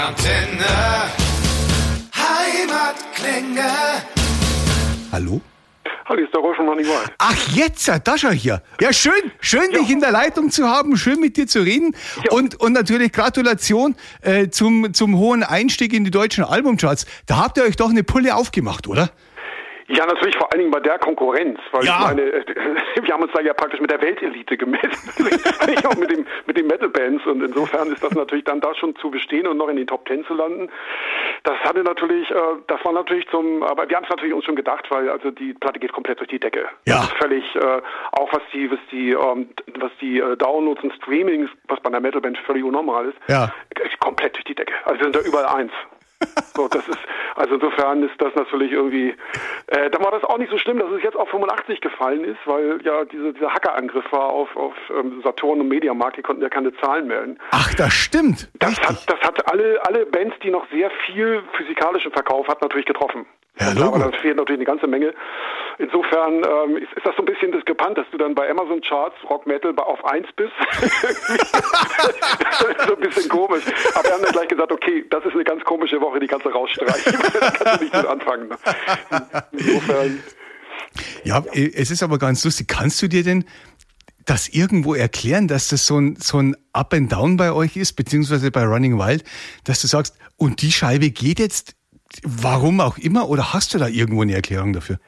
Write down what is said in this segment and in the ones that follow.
Rockantenne. Heimatklänge. Hallo? Hallo, ist der Running Wild. Ach, jetzt, da schau hier. Ja, schön, schön, dich in der Leitung zu haben, schön mit dir zu reden. Und, und natürlich Gratulation äh, zum, zum hohen Einstieg in die deutschen Albumcharts. Da habt ihr euch doch eine Pulle aufgemacht, oder? Ja, natürlich vor allen Dingen bei der Konkurrenz, weil Ja. ich meine, wir haben uns da ja praktisch mit der Weltelite gemessen, auch mit, dem, mit den Metal-Bands und insofern ist das natürlich dann da schon zu bestehen und noch in den Top Ten zu landen. Das hatte natürlich, äh, das war natürlich zum, aber wir haben es natürlich uns schon gedacht, weil also die Platte geht komplett durch die Decke. Ja. Das ist völlig, äh, auch was die, was die, ähm, was die äh, Downloads und Streamings, was bei einer Metal-Band völlig unnormal ist, Ja. komplett durch die Decke. Also wir sind da überall eins. So, das ist, also insofern ist das natürlich irgendwie, äh, dann war das auch nicht so schlimm, dass es jetzt auf 85 gefallen ist, weil ja diese, dieser Hackerangriff war auf, auf ähm, Saturn und Mediamarkt, die konnten ja keine Zahlen melden. Ach, das stimmt. Das Richtig. hat, das hat alle, alle Bands, die noch sehr viel physikalischen Verkauf hat, natürlich getroffen. Ja, Aber Logo. da fehlt natürlich eine ganze Menge. Insofern ähm, ist, ist das so ein bisschen diskrepant, dass du dann bei Amazon Charts Rock Metal auf 1 bist. das ist so ein bisschen komisch. Aber wir haben dann gleich gesagt, okay, das ist eine ganz komische Woche, die kannst du rausstreichen. das kannst du nicht mit anfangen. Ne? Insofern. Ja, äh, es ist aber ganz lustig. Kannst du dir denn das irgendwo erklären, dass das so ein, so ein Up and Down bei euch ist, beziehungsweise bei Running Wild, dass du sagst, und die Scheibe geht jetzt, warum auch immer, oder hast du da irgendwo eine Erklärung dafür?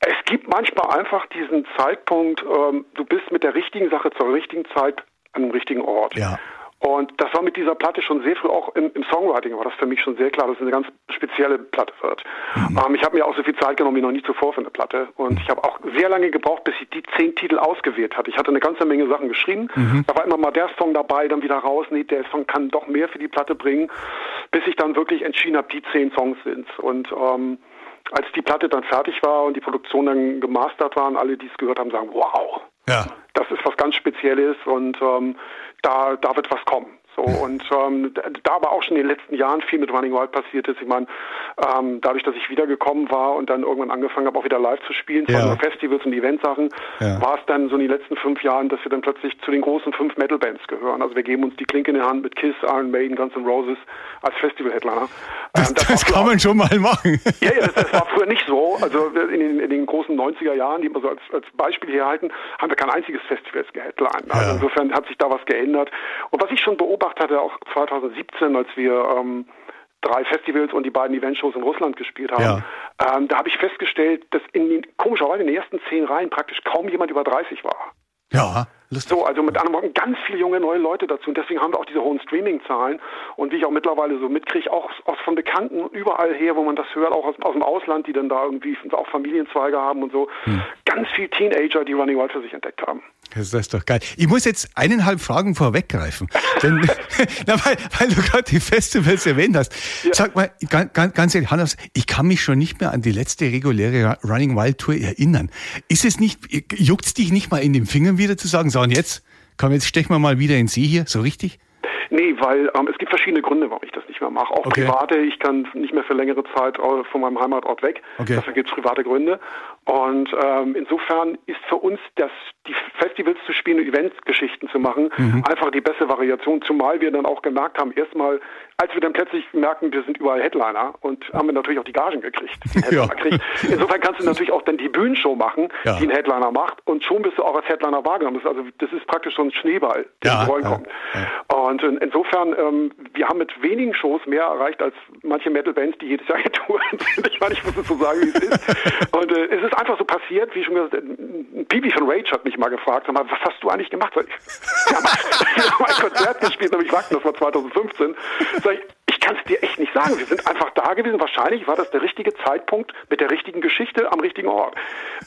Es gibt manchmal einfach diesen Zeitpunkt, ähm, du bist mit der richtigen Sache zur richtigen Zeit an dem richtigen Ort. Ja. Und das war mit dieser Platte schon sehr früh, auch im, im Songwriting war das für mich schon sehr klar, dass es eine ganz spezielle Platte wird. Ähm, ich habe mir auch so viel Zeit genommen wie noch nie zuvor für eine Platte. Und ich habe auch sehr lange gebraucht, bis ich die zehn Titel ausgewählt hatte. Ich hatte eine ganze Menge Sachen geschrieben. Da war immer mal der Song dabei, dann wieder raus. Nee, der Song kann doch mehr für die Platte bringen, bis ich dann wirklich entschieden habe, die zehn Songs sind. Und ähm, als die Platte dann fertig war und die Produktion dann gemastert war, und alle, die es gehört haben, sagen, wow, Ja. Das ist was ganz Spezielles und ähm, da, da wird was kommen. So und ähm, da- aber auch schon in den letzten Jahren viel mit Running Wild passiert ist. Ich meine, ähm, dadurch, dass ich wiedergekommen war und dann irgendwann angefangen habe, auch wieder live zu spielen, Ja. vor allem Festivals und Eventsachen, Ja. war es dann so in den letzten fünf Jahren, dass wir dann plötzlich zu den großen fünf Metal-Bands gehören. Also wir geben uns die Klinke in die Hand mit Kiss, Iron Maiden, Guns N' Roses als Festival-Headliner. Das, Ähm, das, früher kann man schon mal machen. ja, ja, das, das war früher nicht so. Also in den, in den großen 90er Jahren, die wir so als, als Beispiel hier halten, haben wir kein einziges Festival geheadlined. Also Ja. insofern hat sich da was geändert. Und was ich schon beobachtet hatte, auch 2017, als wir ähm, drei Festivals und die beiden Eventshows in Russland gespielt haben, ähm, da habe ich festgestellt, dass in den, komischerweise in den ersten zehn Reihen praktisch kaum jemand über 30 war. Ja, lustig. So, also mit anderen Worten, ganz viele junge neue Leute dazu. Und deswegen haben wir auch diese hohen Streaming-Zahlen. Und wie ich auch mittlerweile so mitkriege, auch aus von Bekannten überall her, wo man das hört, auch aus, aus dem Ausland, die dann da irgendwie auch Familienzweige haben und so. Ganz viele Teenager, die Running Wild für sich entdeckt haben. Das ist doch geil. Ich muss jetzt eineinhalb Fragen vorweggreifen. Denn, na, weil, weil du gerade die Festivals erwähnt hast. Sag mal, ganz, ganz ehrlich, Hannes, ich kann mich schon nicht mehr an die letzte reguläre Running Wild Tour erinnern. Ist es nicht, juckt's dich nicht mal in den Fingern wieder zu sagen, so und jetzt, komm, jetzt stechen wir mal wieder in See hier, so richtig? Nee, weil ähm, es gibt verschiedene Gründe, warum ich das nicht mehr mache. Auch Okay. private, ich kann nicht mehr für längere Zeit äh, von meinem Heimatort weg. Okay. Dafür gibt es private Gründe. Und ähm, insofern ist für uns das, die Festivals zu spielen und Eventgeschichten zu machen, Mhm. einfach die beste Variation, zumal wir dann auch gemerkt haben, erstmal, als wir dann plötzlich merken, wir sind überall Headliner und haben wir natürlich auch die Gagen gekriegt. die Ja. Kriegt. Insofern kannst du natürlich auch dann die Bühnenshow machen, Ja. die ein Headliner macht und schon bist du auch als Headliner wahrgenommen. Das ist also das ist praktisch so ein Schneeball, der Ja, ins Rollen kommt. Und in, insofern, ähm, wir haben mit wenigen Shows mehr erreicht als manche Metal-Bands, die jedes Jahr getourt sind. Ich meine, ich muss es so sagen, wie es ist. Und äh, es ist einfach so passiert, wie schon gesagt, äh, Bibi von Rage hat mich mal gefragt, sag mal, was hast du eigentlich gemacht? Sag ich, wir haben, ein Konzert gespielt, nämlich Wacken, das war 2015. Sag ich kann es dir echt nicht sagen. Wir sind einfach da gewesen. Wahrscheinlich war das der richtige Zeitpunkt mit der richtigen Geschichte am richtigen Ort.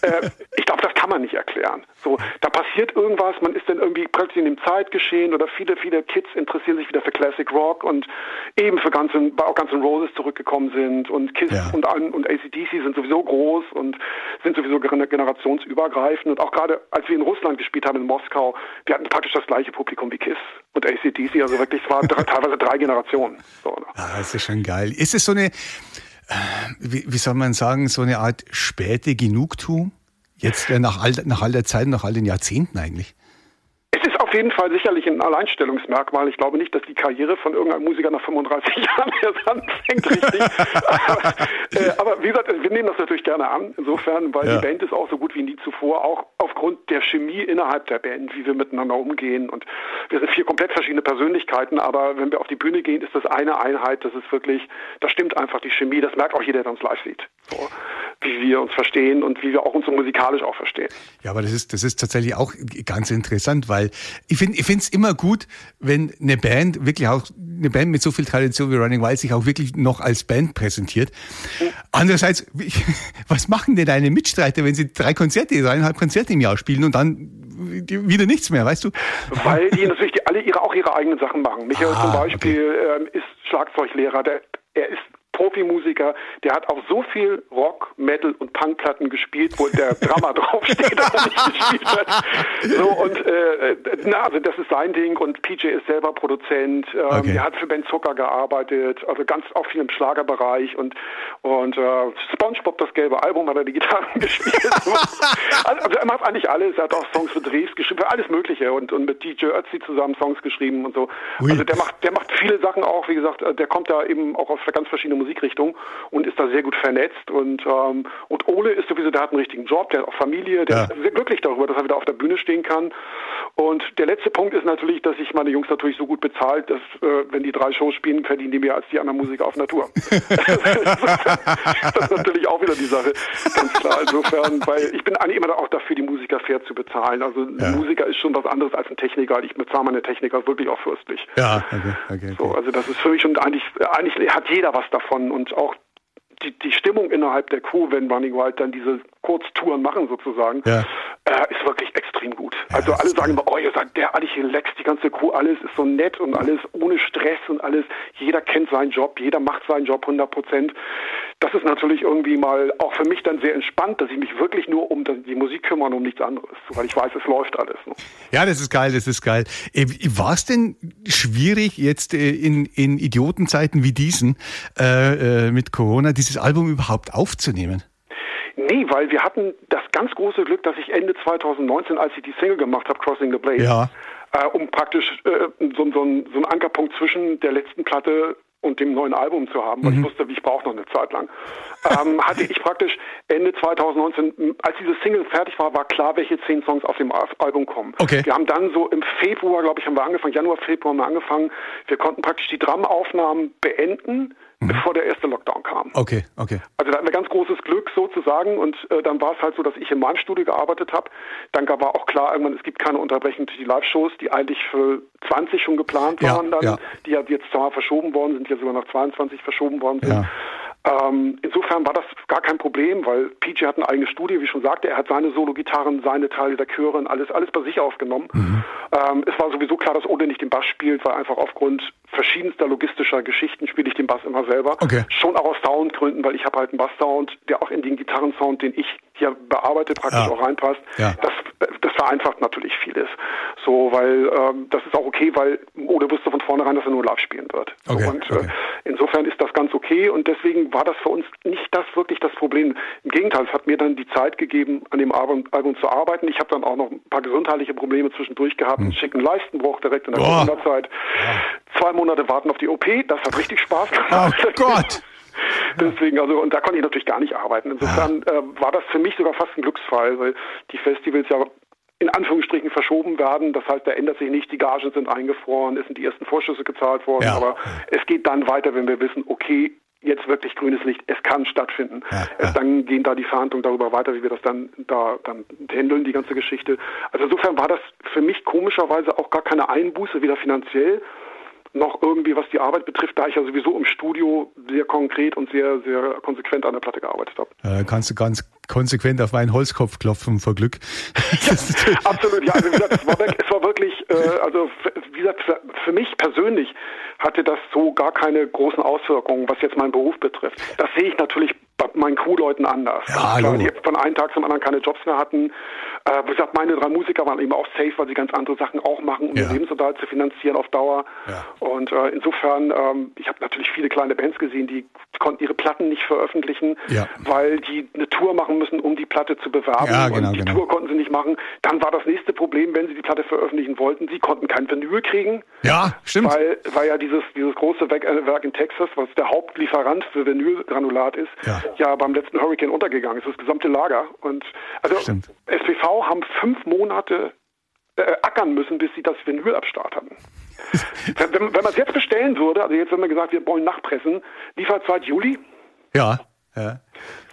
Äh, ich glaube, das kann man nicht erklären. So, da passiert irgendwas, man ist dann irgendwie plötzlich in dem Zeitgeschehen oder viele, viele Kids interessieren sich wieder für Classic Rock und eben für N', auch Guns N' Roses zurückgekommen sind und Kiss Ja. und, und ACDC sind sowieso groß und sind sowieso gener- generationsübergreifend. Und auch gerade als wir in Russland gespielt haben, in Moskau, wir hatten praktisch das gleiche Publikum wie Kiss und ACDC. Also wirklich, es waren teilweise drei Generationen. So, ne? Ah, das ist schon geil. Ist es so eine, äh, wie, wie soll man sagen, so eine Art späte Genugtuung? Jetzt äh, nach all, nach all der Zeit, nach all den Jahrzehnten eigentlich. Auf jeden Fall sicherlich ein Alleinstellungsmerkmal. Ich glaube nicht, dass die Karriere von irgendeinem Musiker nach 35 Jahren erst anfängt, richtig. aber, äh, aber, wie gesagt, wir nehmen das natürlich gerne an, insofern, weil ja. die Band ist auch so gut wie nie zuvor, auch aufgrund der Chemie innerhalb der Band, wie wir miteinander umgehen. Und wir sind vier komplett verschiedene Persönlichkeiten, aber wenn wir auf die Bühne gehen, ist das eine Einheit, das ist wirklich, da stimmt einfach die Chemie, das merkt auch jeder, der uns live sieht. So, wie wir uns verstehen und wie wir auch uns so musikalisch auch verstehen. Ja, aber das ist, das ist tatsächlich auch ganz interessant, weil ich finde, es immer gut, wenn eine Band wirklich auch, eine Band mit so viel Tradition wie Running Wild sich auch wirklich noch als Band präsentiert. Andererseits, was machen denn deine Mitstreiter, wenn sie drei Konzerte, dreieinhalb Konzerte im Jahr spielen und dann wieder nichts mehr, weißt du? Weil die natürlich alle ihre, auch ihre eigenen Sachen machen. Michael ah, zum Beispiel okay. ähm, ist Schlagzeuglehrer, der, er ist Profimusiker, der hat auch so viel Rock, Metal und Punkplatten gespielt, wo der Drama draufsteht, aber nicht gespielt hat. So, und äh, na, also das ist sein Ding und PJ ist selber Produzent, ähm, okay. er hat für Ben Zucker gearbeitet, also ganz auch viel im Schlagerbereich und und äh, Spongebob, das gelbe Album, hat er die Gitarren gespielt. also, also, er macht eigentlich alles, er hat auch Songs für Drehs geschrieben, für alles Mögliche und, und mit DJ Ötzi zusammen Songs geschrieben und so. Ui. Also der macht, der macht viele Sachen auch, wie gesagt, der kommt da eben auch aus ganz verschiedenen Musikrichtung und ist da sehr gut vernetzt. Und, ähm, und Ole ist sowieso, der hat einen richtigen Job, der hat auch Familie, der ja. ist sehr glücklich darüber, dass er wieder auf der Bühne stehen kann. Und der letzte Punkt ist natürlich, dass ich meine Jungs natürlich so gut bezahlt, dass äh, wenn die drei Shows spielen, verdienen die mehr als die anderen Musiker auf Natur. das ist natürlich auch wieder die Sache, ganz klar. Insofern, weil ich bin eigentlich immer auch dafür, die Musiker fair zu bezahlen. Also ein ja. Musiker ist schon was anderes als ein Techniker. Ich bezahle meine Techniker wirklich auch fürstlich. Ja, okay, okay, okay. So, also das ist für mich schon eigentlich, eigentlich hat jeder was davon davon und auch die, die Stimmung innerhalb der Crew, wenn Running Wild dann diese Kurztouren machen sozusagen, ja. äh, ist wirklich extrem gut. Ja, also alle sagen immer, oh, ihr seid derartig relaxed, die ganze Crew, alles ist so nett und alles ohne Stress und alles, jeder kennt seinen Job, jeder macht seinen Job 100 Prozent das ist natürlich irgendwie mal auch für mich dann sehr entspannt, dass ich mich wirklich nur um die Musik kümmere und um nichts anderes, weil ich weiß, es läuft alles. Ne? Ja, das ist geil, das ist geil. Äh, War es denn schwierig jetzt äh, in, in Idiotenzeiten wie diesen äh, äh, mit Corona dieses Album überhaupt aufzunehmen? Nee, weil wir hatten das ganz große Glück, dass ich Ende 2019, als ich die Single gemacht habe, Crossing the Blade, ja. äh, um praktisch äh, so, so, so einen Ankerpunkt zwischen der letzten Platte und dem neuen Album zu haben, weil mhm. ich wusste, ich brauche noch eine Zeit lang, ähm, hatte ich praktisch Ende 2019, als diese Single fertig war, war klar, welche zehn Songs auf dem Album kommen. Okay. Wir haben dann so im Februar, glaube ich, haben wir angefangen, Januar, Februar haben wir angefangen. Wir konnten praktisch die Dramaufnahmen beenden mhm. bevor der erste Lockdown kam. Okay, okay. Also da hatten wir ganz großes Glück sozusagen und äh, dann war es halt so, dass ich in meinem Studio gearbeitet habe. Dann war auch klar, irgendwann, es gibt keine Unterbrechung durch die Live-Shows, die eigentlich für 20 schon geplant waren dann, ja. die ja jetzt zwar verschoben worden sind, ja sogar nach 22 verschoben worden sind. Ja. Ähm, insofern war das gar kein Problem, weil PJ hat eine eigene Studie, wie ich schon sagte, er hat seine Solo-Gitarren, seine Teile der Chöre und alles, alles bei sich aufgenommen. Mhm. Ähm, es war sowieso klar, dass Ode nicht den Bass spielt, weil einfach aufgrund verschiedenster logistischer Geschichten spiele ich den Bass immer selber. Okay. Schon auch aus Soundgründen, weil ich habe halt einen Bass-Sound, der auch in den Gitarrensound, den ich hier bearbeite, praktisch ja. auch reinpasst. Ja. Das, das vereinfacht natürlich vieles. So, weil ähm, das ist auch okay, weil Ode wusste von vornherein, dass er nur live spielen wird. Okay. So, und äh, insofern ist das ganz okay und deswegen war das für uns nicht das wirklich das Problem. Im Gegenteil, es hat mir dann die Zeit gegeben, an dem Album, Album zu arbeiten. Ich habe dann auch noch ein paar gesundheitliche Probleme zwischendurch gehabt, hm. einen schicken Leistenbruch direkt in der Corona-Zeit. Ja. Zwei Monate warten auf die OP, das hat richtig Spaß gemacht. Oh Gott! Deswegen, also, und da konnte ich natürlich gar nicht arbeiten. Insofern äh, war das für mich sogar fast ein Glücksfall, weil die Festivals ja in Anführungsstrichen verschoben werden. Das heißt, da ändert sich nicht, die Gagen sind eingefroren, es sind die ersten Vorschüsse gezahlt worden, ja. aber es geht dann weiter, wenn wir wissen, okay, jetzt wirklich grünes Licht, es kann stattfinden. Ja, ja. Dann gehen da die Verhandlungen darüber weiter, wie wir das dann da dann handeln, die ganze Geschichte. Also insofern war das für mich komischerweise auch gar keine Einbuße, weder finanziell noch irgendwie, was die Arbeit betrifft, da ich ja sowieso im Studio sehr konkret und sehr, sehr konsequent an der Platte gearbeitet habe. Äh, kannst du ganz konsequent auf meinen Holzkopf klopfen vor Glück. Absolut, ja. Also wie gesagt, es war, es war wirklich, äh, also wie gesagt, für, für mich persönlich hatte das so gar keine großen Auswirkungen, was jetzt meinen Beruf betrifft. Das sehe ich natürlich bei meinen Crewleuten anders. Ja, Klar, die von einem Tag zum anderen keine Jobs mehr hatten. Äh, wie gesagt, meine drei Musiker waren eben auch safe, weil sie ganz andere Sachen auch machen, um Ja. ihr Lebensunterhalt zu finanzieren auf Dauer. Ja. Und äh, insofern, ähm, ich habe natürlich viele kleine Bands gesehen, die konnten ihre Platten nicht veröffentlichen, Ja. weil die eine Tour machen müssen, um die Platte zu bewerben. Ja, genau, und die genau. Tour konnten sie nicht machen. Dann war das nächste Problem, wenn sie die Platte veröffentlichen wollten, sie konnten kein Vinyl kriegen. Ja, stimmt. Weil, weil ja dieses, dieses große Werk, äh, in Texas, was der Hauptlieferant für Vinylgranulat ist, Ja. ja. beim letzten Hurricane untergegangen ist, das gesamte Lager. Und also Stimmt. SPV haben fünf Monate äh, ackern müssen, bis sie das Vinyl am Start hatten. wenn wenn, man es jetzt bestellen würde, also jetzt wenn wir gesagt, wir wollen nachpressen, Lieferzeit Juli. Ja, ja.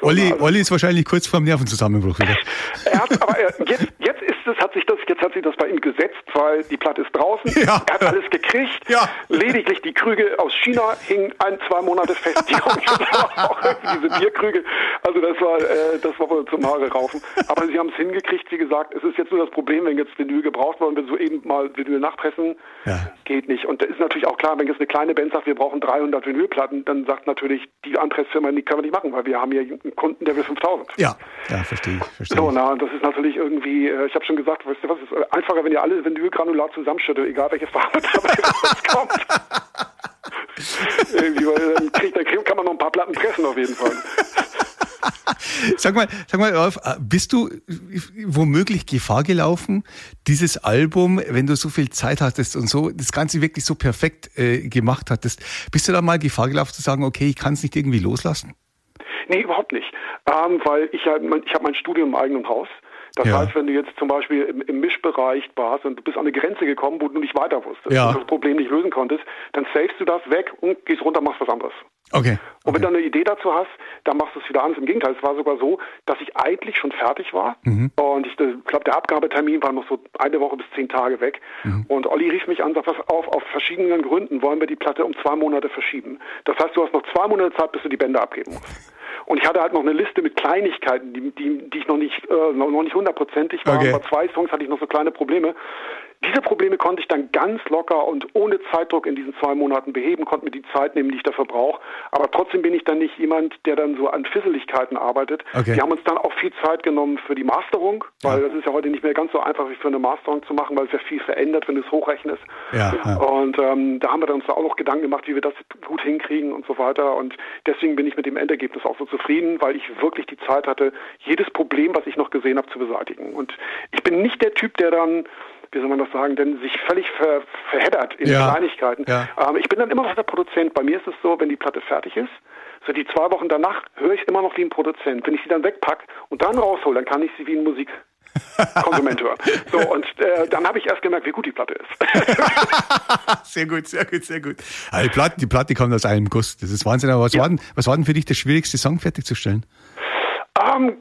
Olli, also- Olli ist wahrscheinlich kurz vorm Nervenzusammenbruch wieder. Er hat, aber er, jetzt, jetzt ist es, hat sich das, jetzt hat sich das bei ihm gesetzt, weil die Platte ist draußen. Ja. Er hat alles gekriegt. Ja. Lediglich die Krüge aus China hingen ein, zwei Monate fest. Die auch diese Bierkrüge. Also das war, äh, das war wohl zum Haare raufen. Aber sie haben es hingekriegt. Wie gesagt, es ist jetzt nur das Problem, wenn jetzt Vinyl gebraucht wird und wir so eben mal Vinyl nachpressen, Ja. geht nicht. Und da ist natürlich auch klar, wenn jetzt eine kleine Band sagt, wir brauchen 300 Vinylplatten, dann sagt natürlich die Anpressfirma, die können wir nicht machen, weil wir haben hier einen Kunden, der will 5000. Ja, ja, verstehe ich, verstehe So, na, das ist natürlich irgendwie, äh, ich habe schon gesagt, weißt du was, ist äh, einfacher, wenn ihr alle Vinylgranulat zusammenschüttet, egal welche Farbe dabei rauskommt. irgendwie, weil dann, kriegt, dann kann man noch ein paar Platten pressen auf jeden Fall. Sag mal, sag mal, Rolf, äh, bist du womöglich Gefahr gelaufen, dieses Album, wenn du so viel Zeit hattest und so, das Ganze wirklich so perfekt äh, gemacht hattest, bist du da mal Gefahr gelaufen zu sagen, okay, ich kann es nicht irgendwie loslassen? Nee, überhaupt nicht. Ähm, weil ich mein- ich habe mein Studium im eigenen Haus. Das Ja. heißt, wenn du jetzt zum Beispiel im, im Mischbereich warst und du bist an eine Grenze gekommen, wo du nicht weiter wusstest Ja. und das Problem nicht lösen konntest, dann savest du das weg und gehst runter, machst was anderes. Okay. Und wenn du eine Idee dazu hast, dann machst du es wieder anders. Im Gegenteil, es war sogar so, dass ich eigentlich schon fertig war. Mhm. Und ich glaube, der Abgabetermin war noch so eine Woche bis zehn Tage weg. Mhm. Und Olli rief mich an, sagt, pass auf, auf verschiedenen Gründen wollen wir die Platte um zwei Monate verschieben. Das heißt, du hast noch zwei Monate Zeit, bis du die Bänder abgeben musst. Und ich hatte halt noch eine Liste mit Kleinigkeiten, die, die, die ich noch nicht, äh, noch, nicht hundertprozentig war. Okay. Bei zwei Songs hatte ich noch so kleine Probleme. Diese Probleme konnte ich dann ganz locker und ohne Zeitdruck in diesen zwei Monaten beheben, konnte mir die Zeit nehmen, die ich dafür brauche. Aber trotzdem bin ich dann nicht jemand, der dann so an Fisseligkeiten arbeitet. Okay. Wir haben uns dann auch viel Zeit genommen für die Masterung, weil das ist ja heute nicht mehr ganz so einfach wie für eine Masterung zu machen, weil es ja viel verändert, wenn du es hochrechnest. Ja, ja. Und ähm, da haben wir uns da auch noch Gedanken gemacht, wie wir das gut hinkriegen und so weiter. Und deswegen bin ich mit dem Endergebnis auch so zufrieden, weil ich wirklich die Zeit hatte, jedes Problem, was ich noch gesehen habe, zu beseitigen. Und ich bin nicht der Typ, der dann wie soll man das sagen, denn sich völlig ver, verheddert in Ja. Kleinigkeiten. Ja. Ähm, ich bin dann immer noch der Produzent. Bei mir ist es so, wenn die Platte fertig ist, so die zwei Wochen danach höre ich immer noch wie ein Produzent. Wenn ich sie dann wegpack und dann raushole, dann kann ich sie wie ein Musikkonsument hören. So, und äh, dann habe ich erst gemerkt, wie gut die Platte ist. Sehr gut, sehr gut, sehr gut. Also die, Platte, die Platte kommt aus einem Guss. Das ist Wahnsinn. Aber was, war denn, was war denn für dich der schwierigste Song fertigzustellen? Ähm,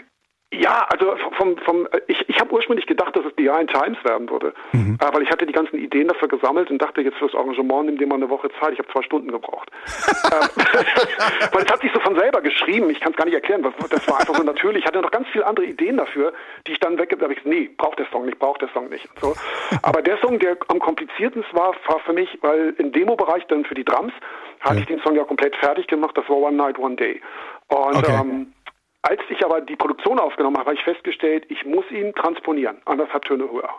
ja, also vom, vom ich, ich habe ursprünglich gedacht, dass es Behind Times werden würde, Mhm. äh, weil ich hatte die ganzen Ideen dafür gesammelt und dachte, jetzt fürs Arrangement nimm dir mal eine Woche Zeit. Ich habe zwei Stunden gebraucht. Ähm, weil es hat sich so von selber geschrieben. Ich kann es gar nicht erklären. Das war einfach so natürlich. Ich hatte noch ganz viele andere Ideen dafür, die ich dann weggebe. Da habe ich gesagt, nee, braucht der Song nicht, braucht der Song nicht. So. Aber der Song, der am kompliziertesten war, war für mich, weil im Demo-Bereich dann für die Drums hatte Ja. ich den Song ja komplett fertig gemacht. Das war One Night, One Day. Und Okay. ähm, als ich aber die Produktion aufgenommen habe, habe ich festgestellt, ich muss ihn transponieren, anderthalb Töne höher.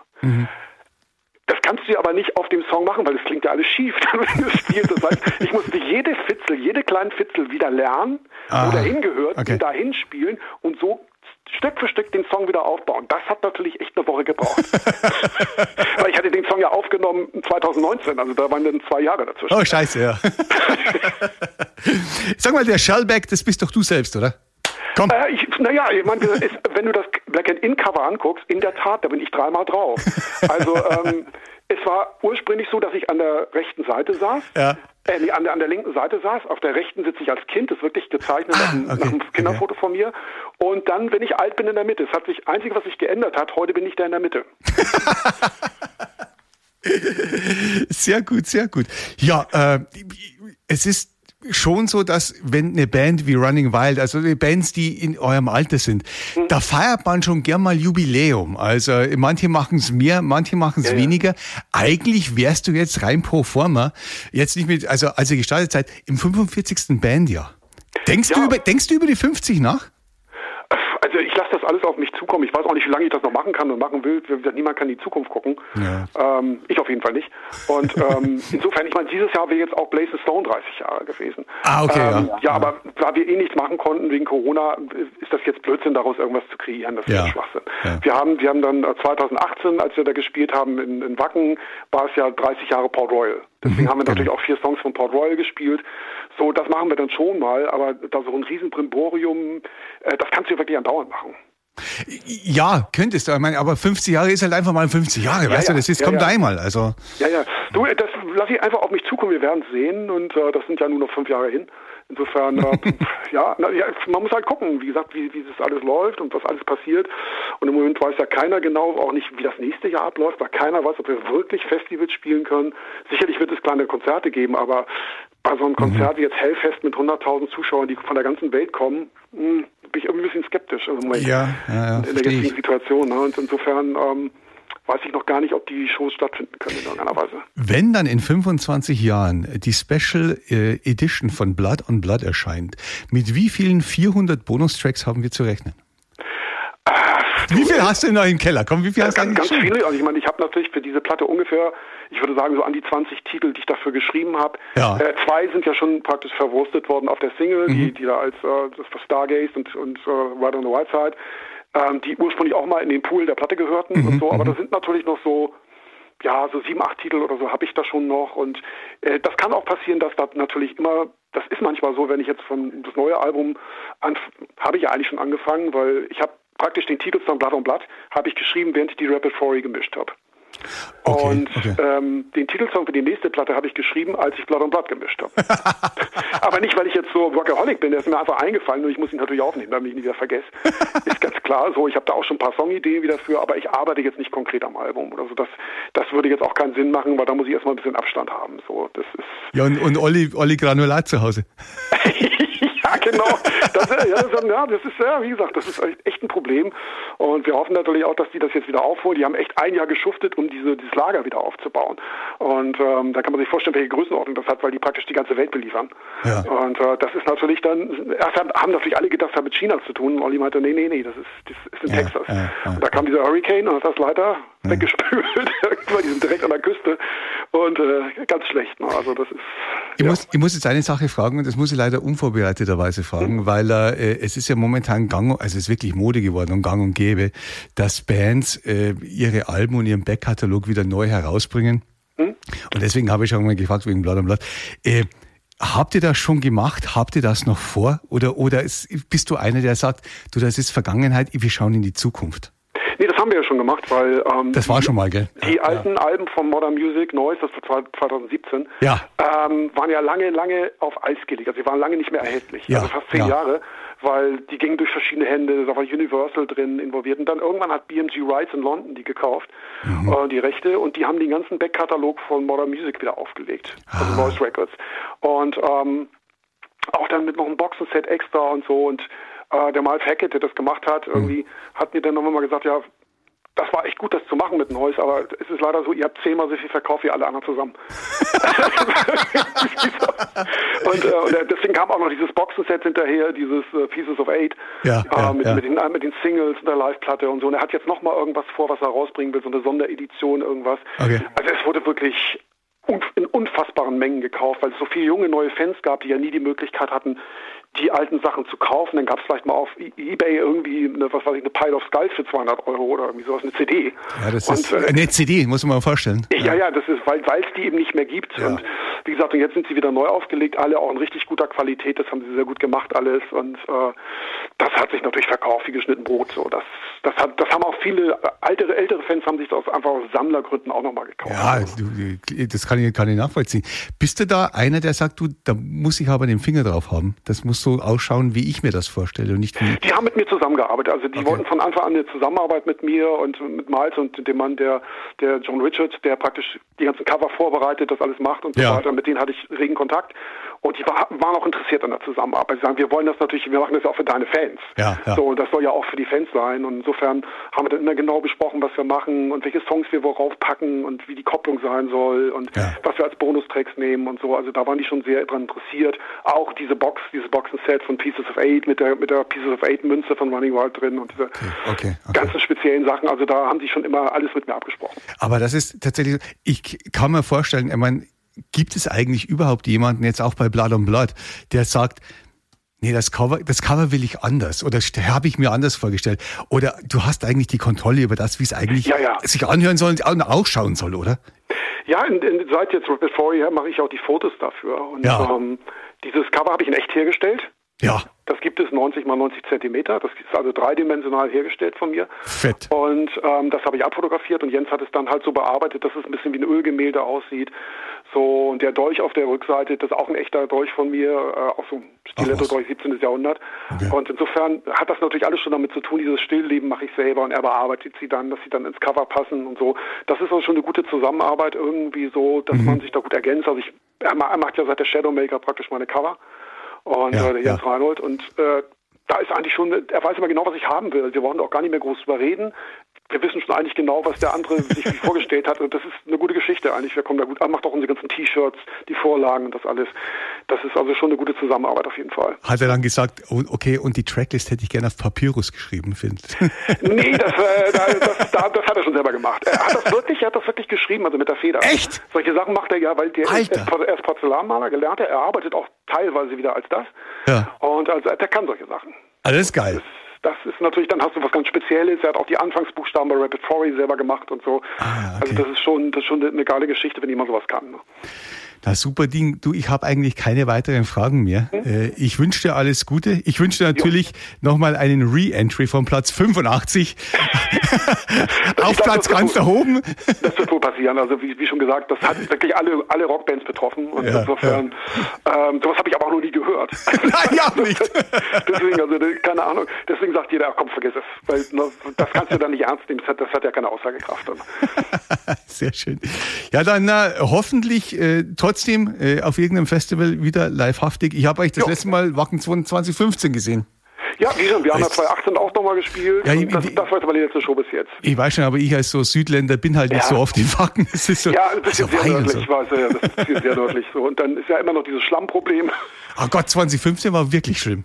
Das kannst du aber nicht auf dem Song machen, weil es klingt ja alles schief, wenn du spielst. Das heißt, ich musste jede Fitzel, jede kleinen Fitzel wieder lernen, Ah, wo der hingehört, okay. und dahin spielen und so Stück für Stück den Song wieder aufbauen. Das hat natürlich echt eine Woche gebraucht. weil ich hatte den Song ja aufgenommen 2019, also da waren dann zwei Jahre dazwischen. Oh, scheiße, ja. Sag mal, der Shellback, das bist doch du selbst, oder? Komm. Äh, ich, naja, ich meine, wenn du das Black and In Cover anguckst, in der Tat, da bin ich dreimal drauf. Also ähm, es war ursprünglich so, dass ich an der rechten Seite saß. Ja. Äh, nee, an der, an der linken Seite saß. Auf der rechten sitze ich als Kind, das ist wirklich gezeichnet nach, einem- Ah, okay, nach einem Kinderfoto von mir. Und dann, wenn ich alt bin, in der Mitte. Das hat sich, einzige, was sich geändert hat, heute bin ich da in der Mitte. Sehr gut, sehr gut. Ja, äh, es ist schon so, dass wenn eine Band wie Running Wild, also die Bands, die in eurem Alter sind, Mhm. da feiert man schon gern mal Jubiläum. Also manche machen es mehr, manche machen es Ja, ja. weniger. Eigentlich wärst du jetzt rein pro forma, jetzt nicht mit, also als ihr gestartet seid, im 45. Bandjahr. Denkst, ja. du über, denkst du über die 50 nach? Also ich lasse das alles auf mich zukommen. Ich weiß auch nicht, wie lange ich das noch machen kann und machen will. Niemand kann in die Zukunft gucken. Ja. Ähm, ich auf jeden Fall nicht. Und ähm, insofern, ich meine, dieses Jahr wäre jetzt auch Blaze Stone 30 Jahre gewesen. Ah, okay. Ähm, ja. ja, aber da wir eh nichts machen konnten wegen Corona, ist das jetzt Blödsinn, daraus irgendwas zu kreieren. Das ist ja. Schwachsinn. Ja. Wir haben, wir haben dann 2018, äh, als wir da gespielt haben in, in Wacken, war es ja 30 Jahre Port Royal. Deswegen mhm, haben wir natürlich genau. auch vier Songs von Port Royal gespielt. So, das machen wir dann schon mal, aber da so ein Riesenbrimborium, äh, das kannst du ja wirklich andauernd machen. Ja, könntest du. Ich meine, aber 50 Jahre ist halt einfach mal 50 Jahre, ja, weißt ja, du, das ist, ja, kommt einmal. Also. Ja, ja. Du, das lasse ich einfach auf mich zukommen, wir werden es sehen und äh, das sind ja nur noch fünf Jahre hin. Insofern, äh, ja, na, ja, man muss halt gucken, wie gesagt, wie, wie das alles läuft und was alles passiert. Und im Moment weiß ja keiner genau, auch nicht, wie das nächste Jahr abläuft, weil keiner weiß, ob wir wirklich Festivals spielen können. Sicherlich wird es kleine Konzerte geben, aber bei so einem Konzert mhm. wie jetzt Hellfest mit 100.000 Zuschauern, die von der ganzen Welt kommen, mh, hm, bin ich irgendwie ein bisschen skeptisch also ja, ja, ja, in der jetzigen Situation. Ne? Und insofern ähm, weiß ich noch gar nicht, ob die Shows stattfinden können in irgendeiner Weise. Wenn dann in 25 Jahren die Special äh, Edition von Blood on Blood erscheint, mit wie vielen 400 Bonustracks haben wir zu rechnen? Wie viel hast du noch im Keller? Komm, wie viel hast du ganz, ganz viele. Also ich meine, ich habe natürlich für diese Platte ungefähr, ich würde sagen, so an die 20 Titel, die ich dafür geschrieben habe. Ja. Äh, zwei sind ja schon praktisch verwurstet worden auf der Single, mhm. die, die da als äh, das Stargaze und, und äh, Ride on the Wild Side, ähm, die ursprünglich auch mal in den Pool der Platte gehörten mhm. und so. Aber mhm. da sind natürlich noch so ja, so sieben, acht Titel oder so habe ich da schon noch. Und äh, das kann auch passieren, dass da natürlich immer, das ist manchmal so, wenn ich jetzt von das neue Album habe ich ja eigentlich schon angefangen, weil ich habe praktisch den Titelsong Blatt um Blatt habe ich geschrieben, während ich die Rapid Story gemischt habe. Okay, und okay. Ähm, den Titelsong für die nächste Platte habe ich geschrieben, als ich Blatt und Blatt gemischt habe. Aber nicht, weil ich jetzt so Workaholic bin, der ist mir einfach eingefallen und ich muss ihn natürlich aufnehmen, damit ich ihn wieder vergesse. ist ganz klar so, ich habe da auch schon ein paar Songideen wieder für, aber ich arbeite jetzt nicht konkret am Album oder so. Das, das würde jetzt auch keinen Sinn machen, weil da muss ich erstmal ein bisschen Abstand haben. So, das ist ja, und, und Olli, Olli Granulat zu Hause. genau. Das, ja, das, ja, das ist ja, wie gesagt, das ist echt ein Problem. Und wir hoffen natürlich auch, dass die das jetzt wieder aufholen. Die haben echt ein Jahr geschuftet, um diese, dieses Lager wieder aufzubauen. Und ähm, da kann man sich vorstellen, welche Größenordnung das hat, weil die praktisch die ganze Welt beliefern. Ja. Und äh, das ist natürlich dann, erst haben natürlich alle gedacht, das hat mit China zu tun. Und Olli meinte, nee, nee, nee, das ist, das ist in ja, Texas. Ja, und da kam dieser Hurricane und hat das leider weggespült. Die sind direkt an der Küste und äh, ganz schlecht. Ne? Also das ist. Ich, muss, ich muss jetzt eine Sache fragen und das muss ich leider unvorbereiteterweise fragen, hm. weil äh, es ist ja momentan gang, also es ist wirklich Mode geworden und gang und gäbe, dass Bands äh, ihre Alben und ihren Backkatalog wieder neu herausbringen. Hm? Und deswegen habe ich auch mal gefragt wegen Blatt und Blatt. Äh, Habt ihr das schon gemacht? Habt ihr das noch vor? Oder, oder ist, bist du einer, der sagt, du, das ist Vergangenheit, wir schauen in die Zukunft? Nee, das haben wir ja schon gemacht, weil ähm, das war schon mal, gell? Die ja, alten ja. Alben von Modern Music Noise, das war 2017, ja. ähm, waren ja lange, lange auf Eis gelegt. Also sie waren lange nicht mehr erhältlich, ja. also fast zehn Jahre, weil die gingen durch verschiedene Hände. Da war Universal drin involviert und dann irgendwann hat BMG Rights in London die gekauft, mhm. äh, die Rechte und die haben den ganzen Backkatalog von Modern Music wieder aufgelegt, also ah. Noise Records und ähm, auch dann mit noch einem Boxenset extra und so und äh, der Miles Hackett, der das gemacht hat, irgendwie, mhm. hat mir dann nochmal gesagt, ja, das war echt gut, das zu machen mit Neues, aber es ist leider so, ihr habt zehnmal so viel verkauft wie alle anderen zusammen. und, äh, und, deswegen kam auch noch dieses Boxenset hinterher, dieses äh, Pieces of Eight, ja, äh, ja, mit, ja. Mit, den, mit, den, Singles und der Live-Platte und so. Und er hat jetzt nochmal irgendwas vor, was er rausbringen will, so eine Sonderedition, irgendwas. Okay. Also es wurde wirklich in unfassbaren Mengen gekauft, weil es so viele junge neue Fans gab, die ja nie die Möglichkeit hatten, die alten Sachen zu kaufen. Dann gab es vielleicht mal auf e- Ebay irgendwie eine, was weiß ich, eine Pile of Skulls für 200 Euro oder irgendwie sowas, eine CD. Ja, das und, ist äh, eine CD, muss man mal vorstellen. Ja, ja, ja das ist, weil es die eben nicht mehr gibt. Ja. Und wie gesagt, und jetzt sind sie wieder neu aufgelegt, alle auch in richtig guter Qualität. Das haben sie sehr gut gemacht alles. Und äh, das hat sich natürlich verkauft wie geschnitten Brot. So, das, das, hat, das haben auch viele ältere, ältere Fans haben sich das einfach aus Sammlergründen auch nochmal gekauft. Ja, du, das kann ich, kann ich nachvollziehen. Bist du da einer, der sagt, du, da muss ich aber den Finger drauf haben? Das muss so ausschauen, wie ich mir das vorstelle und nicht wie. Die haben mit mir zusammengearbeitet. Also die okay. wollten von Anfang an eine Zusammenarbeit mit mir und mit Miles und dem Mann, der, der John Richards, der praktisch die ganzen Cover vorbereitet, das alles macht und so ja. weiter. Mit denen hatte ich regen Kontakt. Und die war, waren auch interessiert an der Zusammenarbeit. Sie sagen, wir wollen das natürlich, wir machen das auch für deine Fans. Ja, ja. So, und das soll ja auch für die Fans sein. Und insofern haben wir dann immer genau besprochen, was wir machen und welche Songs wir worauf packen und wie die Kopplung sein soll und Ja. was wir als Bonustracks nehmen und so. Also da waren die schon sehr dran interessiert. Auch diese Box, dieses Boxenset von Pieces of Eight mit der mit der Pieces of Eight Münze von Running Wild drin und diese okay, okay. ganzen speziellen Sachen. Also da haben die schon immer alles mit mir abgesprochen. Aber das ist tatsächlich, ich kann mir vorstellen, ich meine, gibt es eigentlich überhaupt jemanden, jetzt auch bei Blood on Blood, der sagt, nee, das Cover, das Cover will ich anders oder habe ich mir anders vorgestellt? Oder du hast eigentlich die Kontrolle über das, wie es eigentlich Ja, ja. sich anhören soll und ausschauen soll, oder? Ja, in, in, seit jetzt Rapid Four mache ich auch die Fotos dafür. Und Ja. ähm, dieses Cover habe ich in echt hergestellt. Ja, Das gibt es 90 mal 90 Zentimeter. Das ist also dreidimensional hergestellt von mir. fett. Und ähm, das habe ich abfotografiert und Jens hat es dann halt so bearbeitet, dass es ein bisschen wie ein Ölgemälde aussieht. So, und der Dolch auf der Rückseite, das ist auch ein echter Dolch von mir, äh, auch so ein Stiletto-Dolch 17. Jahrhundert. Okay. Und insofern hat das natürlich alles schon damit zu tun, dieses Stillleben mache ich selber und er bearbeitet sie dann, dass sie dann ins Cover passen und so. Das ist also schon eine gute Zusammenarbeit irgendwie so, dass man sich da gut ergänzt. Also ich, er ma- er macht ja seit der Shadowmaker praktisch meine Cover und Ja, äh, der Jens ja. Reinhold und äh, da ist eigentlich schon, er weiß immer genau, was ich haben will. Wir brauchen auch gar nicht mehr groß drüber reden. Wir wissen schon eigentlich genau, was der andere sich vorgestellt hat. Und das ist eine gute Geschichte eigentlich. Wir kommen da gut. Er macht auch unsere ganzen T-Shirts, die Vorlagen und das alles. Das ist also schon eine gute Zusammenarbeit auf jeden Fall. Hat er dann gesagt, oh, okay, und die Tracklist hätte ich gerne auf Papyrus geschrieben, Phil. Nee, das, äh, da- das, da, das hat er schon selber gemacht. Er hat das wirklich, er hat das wirklich geschrieben, also mit der Feder. Echt? Solche Sachen macht er ja, weil der ist, er ist Porzellanmaler, gelernter. Er arbeitet auch teilweise wieder als das. Ja. Und also der kann solche Sachen. Alles geil. Das ist natürlich, dann hast du was ganz Spezielles. Er hat auch die Anfangsbuchstaben bei Rapid Foray selber gemacht und so. Ah, okay. Also das ist schon, das ist schon eine geile Geschichte, wenn jemand sowas kann. Ne? Na super Ding. Du, ich habe eigentlich keine weiteren Fragen mehr. Hm? Äh, ich wünsche dir alles Gute. Ich wünsche dir natürlich nochmal einen Re-Entry von Platz 85 auf glaub, Platz das ganz wird da oben. Das wird wohl passieren. Also wie, wie schon gesagt, das hat wirklich alle, alle Rockbands betroffen. Und Ja, insofern, Ähm, sowas habe ich aber auch noch nie gehört. Nein, ja, nicht. Deswegen, also keine Ahnung. Deswegen sagt jeder, ach, komm, vergiss es. Weil das kannst du dann nicht ernst nehmen. Das hat, das hat ja keine Aussagekraft. Sehr schön. Ja, dann äh, hoffentlich äh, trotzdem äh, auf irgendeinem Festival wieder livehaftig. Ich habe euch das Jo. letzte Mal Wacken 2015 gesehen. ja, wie schon, wir haben ja Weißt- 2018 auch nochmal gespielt. Ja, ich- das, ich- das war jetzt die letzte Show bis jetzt. Ich weiß schon, aber ich als so Südländer bin halt nicht Ja. so oft in Wacken. Es ist so, Ja, ein bisschen also sehr nördlich, ich weiß, ja, das ist sehr nördlich so. Und dann ist ja immer noch dieses Schlammproblem. Oh Gott, 2015 war wirklich schlimm.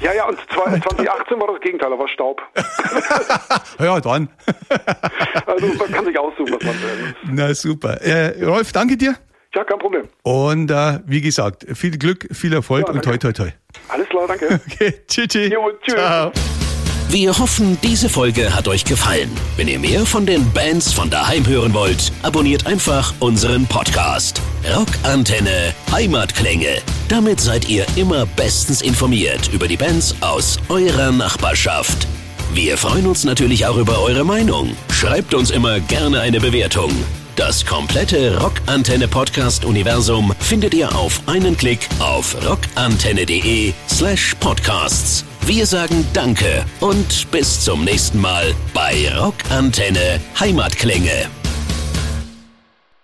Ja, ja, und zwei- 2018 war das Gegenteil, da war Staub. Ja, dann. Also man kann sich aussuchen, was man will. Na super. Äh, Rolf, danke dir. Ja, kein Problem. Und äh, wie gesagt, viel Glück, viel Erfolg Ja, und toi toi toi. Alles klar, danke. Okay, tschüss. tschüss. Jo, tschüss. Ciao. Wir hoffen, diese Folge hat euch gefallen. Wenn ihr mehr von den Bands von daheim hören wollt, abonniert einfach unseren Podcast. Rockantenne Heimatklänge. Damit seid ihr immer bestens informiert über die Bands aus eurer Nachbarschaft. Wir freuen uns natürlich auch über eure Meinung. Schreibt uns immer gerne eine Bewertung. Das komplette Rockantenne Podcast Universum findet ihr auf einen Klick auf rockantenne.de slash podcasts. Wir sagen Danke und bis zum nächsten Mal bei Rockantenne Heimatklänge.